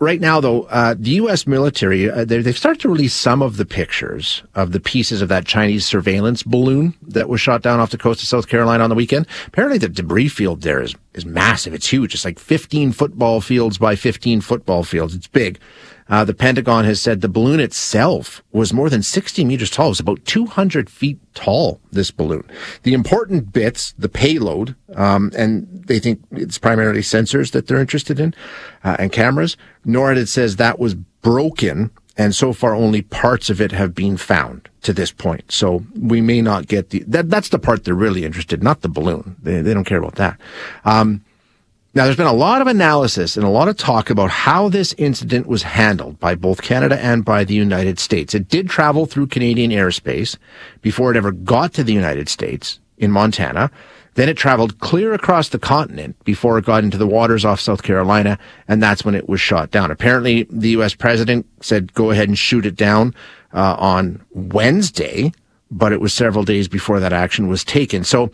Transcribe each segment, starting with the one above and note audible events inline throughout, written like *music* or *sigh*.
right now, though, uh, the U.S. military, uh, they've started to release some of the pictures of the pieces of that Chinese surveillance balloon that was shot down off the coast of South Carolina on the weekend. Apparently, the debris field there is, is massive. It's huge. It's like 15 football fields by 15 football fields. It's big. Uh, the Pentagon has said the balloon itself was more than 60 meters tall. It was about 200 feet tall, this balloon. The important bits, the payload, um, and they think it's primarily sensors that they're interested in, uh, and cameras. NORAD says that was broken, and so far only parts of it have been found to this point. So we may not get the, that, that's the part they're really interested, not the balloon. They, they don't care about that. Um, now, there's been a lot of analysis and a lot of talk about how this incident was handled by both Canada and by the United States. It did travel through Canadian airspace before it ever got to the United States in Montana. Then it traveled clear across the continent before it got into the waters off South Carolina, and that's when it was shot down. Apparently, the U.S. president said go ahead and shoot it down uh, on Wednesday, but it was several days before that action was taken. So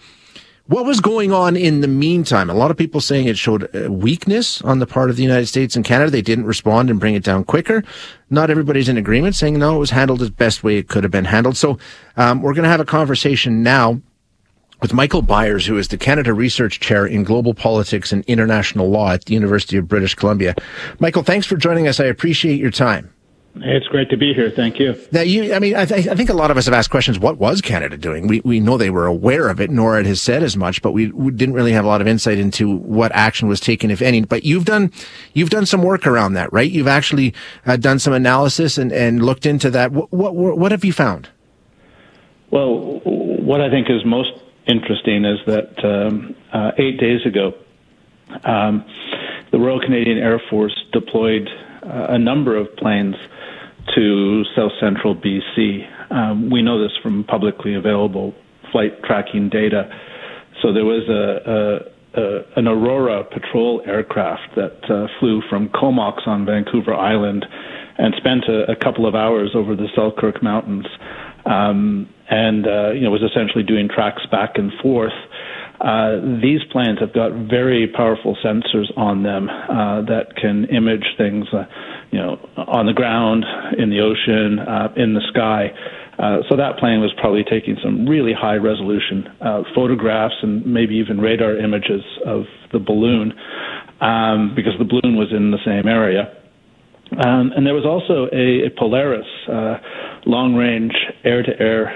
what was going on in the meantime? A lot of people saying it showed weakness on the part of the United States and Canada. They didn't respond and bring it down quicker. Not everybody's in agreement saying no, it was handled the best way it could have been handled. So um, we're going to have a conversation now with Michael Byers, who is the Canada Research Chair in Global Politics and International Law at the University of British Columbia. Michael, thanks for joining us. I appreciate your time. It's great to be here. Thank you. Now, you, I mean, I, th- I, think a lot of us have asked questions. What was Canada doing? We we know they were aware of it. NORAD has said as much, but we, we, didn't really have a lot of insight into what action was taken, if any. But you've done you've done some work around that, right? You've actually uh, done some analysis and, and looked into that. What, what what have you found? Well, what I think is most interesting is that um, uh, eight days ago, um, the Royal Canadian Air Force deployed uh, a number of planes to south central BC. Um, we know this from publicly available flight tracking data. So there was a, a, a an Aurora patrol aircraft that uh, flew from Comox on Vancouver Island and spent a, a couple of hours over the Selkirk Mountains, um, and uh, you know was essentially doing tracks back and forth. Uh, these planes have got very powerful sensors on them uh, that can image things. Uh, you know, on the ground, in the ocean, uh, in the sky. Uh, so that plane was probably taking some really high resolution uh, photographs and maybe even radar images of the balloon um, because the balloon was in the same area. Um, and there was also a, a Polaris uh, long range air to air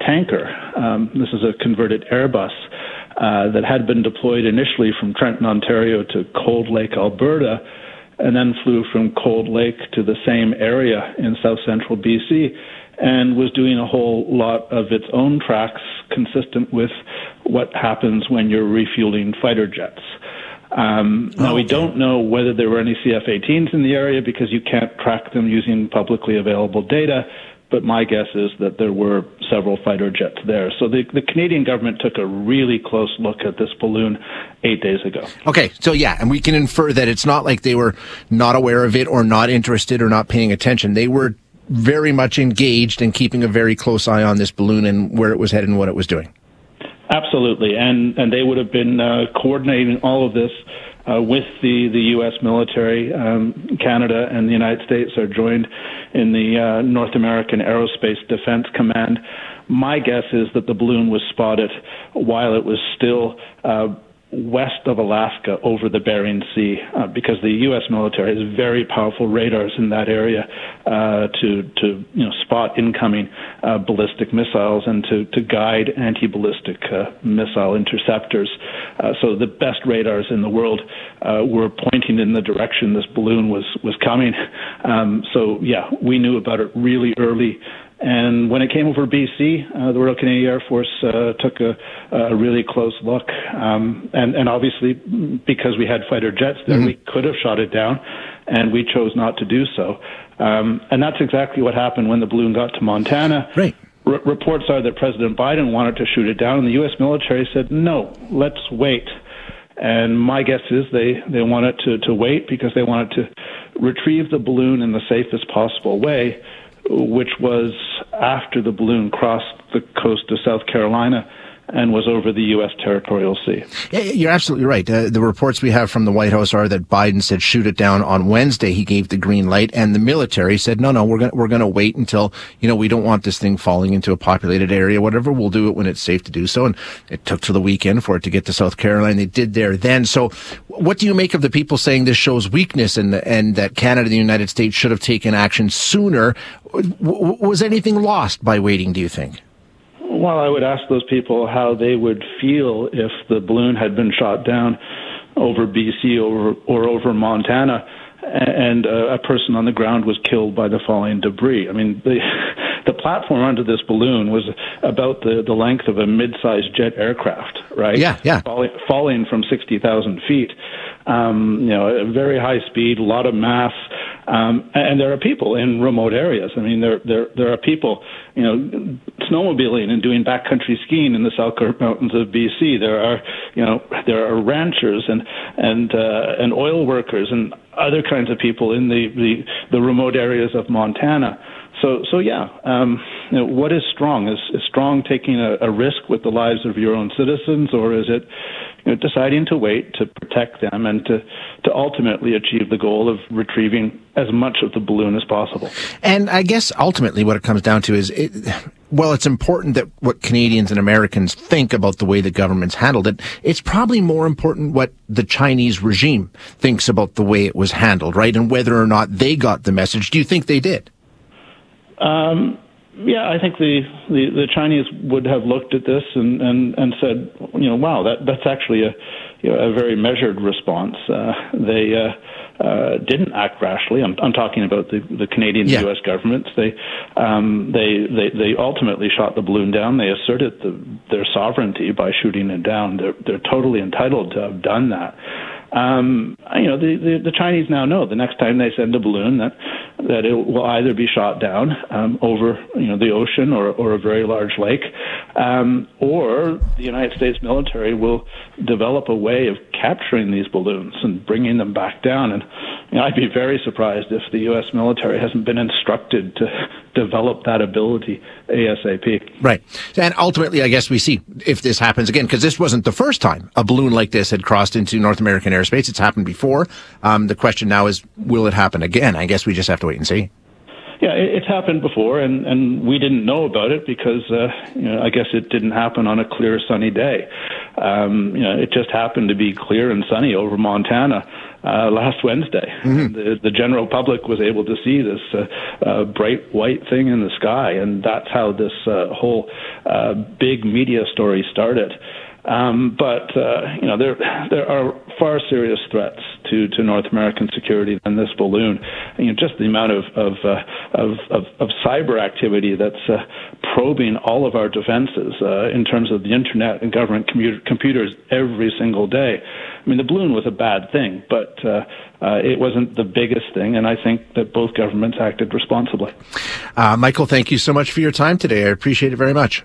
tanker. Um, this is a converted Airbus. Uh, that had been deployed initially from Trenton, Ontario to Cold Lake, Alberta, and then flew from Cold Lake to the same area in south central BC and was doing a whole lot of its own tracks consistent with what happens when you're refueling fighter jets. Um, now, we don't know whether there were any CF 18s in the area because you can't track them using publicly available data but my guess is that there were several fighter jets there. So the, the Canadian government took a really close look at this balloon eight days ago. Okay, so yeah, and we can infer that it's not like they were not aware of it or not interested or not paying attention. They were very much engaged in keeping a very close eye on this balloon and where it was headed and what it was doing. Absolutely, and and they would have been uh, coordinating all of this uh, with the, the U.S. military. Um, Canada and the United States are joined in the uh, North American Aerospace Defense Command. My guess is that the balloon was spotted while it was still uh, west of Alaska over the Bering Sea uh, because the U.S. military has very powerful radars in that area uh, to to you know spot incoming uh, ballistic missiles and to to guide anti-ballistic uh, missile interceptors. Uh, so the best radars in the world uh, were pointing in the direction this balloon was was coming. Um, so yeah, we knew about it really early. And when it came over BC, uh, the Royal Canadian Air Force uh, took a, a, really close look. Um, and, and, obviously, because we had fighter jets there, mm-hmm. we could have shot it down, and we chose not to do so. Um, and that's exactly what happened when the balloon got to Montana. Right. R- reports are that President Biden wanted to shoot it down, and the U.S. military said, no, let's wait. And my guess is they, they wanted to, to wait because they wanted to retrieve the balloon in the safest possible way which was after the balloon crossed the coast of South Carolina and was over the U.S. territorial sea. Yeah, you're absolutely right. Uh, the reports we have from the White House are that Biden said shoot it down on Wednesday. He gave the green light, and the military said no, no, we're going we're going to wait until you know we don't want this thing falling into a populated area. Whatever, we'll do it when it's safe to do so. And it took to the weekend for it to get to South Carolina. They did there then. So, what do you make of the people saying this shows weakness and and that Canada and the United States should have taken action sooner? W- was anything lost by waiting? Do you think? Well, I would ask those people how they would feel if the balloon had been shot down over BC or, or over Montana and uh, a person on the ground was killed by the falling debris. I mean, the *laughs* the platform under this balloon was about the the length of a mid-sized jet aircraft, right? Yeah, yeah. Falling, falling from sixty thousand feet. Um, you know, a very high speed, a lot of mass, um, and there are people in remote areas. I mean, there there there are people, you know, snowmobiling and doing backcountry skiing in the Selkirk Mountains of BC. There are, you know, there are ranchers and and uh, and oil workers and other kinds of people in the the, the remote areas of Montana. So, so yeah, um, you know, what is strong? Is, is strong taking a, a risk with the lives of your own citizens, or is it you know, deciding to wait to protect them and to, to ultimately achieve the goal of retrieving as much of the balloon as possible. And I guess ultimately what it comes down to is, it, well, it's important that what Canadians and Americans think about the way the government's handled it. It's probably more important what the Chinese regime thinks about the way it was handled, right? And whether or not they got the message. Do you think they did? Um, yeah, I think the, the, the Chinese would have looked at this and, and, and said, you know, wow, that, that's actually a, you know, a very measured response. Uh, they uh, uh, didn't act rashly. I'm, I'm talking about the, the Canadian yeah. U.S. governments. They, um, they, they, they ultimately shot the balloon down. They asserted the, their sovereignty by shooting it down. They're, they're totally entitled to have done that. Um, you know, the, the, the Chinese now know the next time they send a balloon that that it will either be shot down um, over you know the ocean or, or a very large lake, um, or the United States military will develop a way of capturing these balloons and bringing them back down. And you know, I'd be very surprised if the U.S. military hasn't been instructed to *laughs* develop that ability ASAP. Right. And ultimately, I guess we see if this happens again, because this wasn't the first time a balloon like this had crossed into North American airspace. It's happened before. Um, the question now is, will it happen again? I guess we just have to wait and see. Yeah, it's happened before, and, and we didn't know about it because uh, you know, I guess it didn't happen on a clear, sunny day. Um, you know, it just happened to be clear and sunny over Montana uh, last Wednesday. Mm-hmm. The, the general public was able to see this uh, uh, bright white thing in the sky, and that's how this uh, whole uh, big media story started. Um, but uh, you know there there are far serious threats to, to North American security than this balloon. You know, just the amount of of, uh, of, of, of cyber activity that's uh, probing all of our defenses uh, in terms of the internet and government commu- computers every single day. I mean, the balloon was a bad thing, but uh, uh, it wasn't the biggest thing, and I think that both governments acted responsibly. Michael, thank you so much for your time today. I appreciate it very much.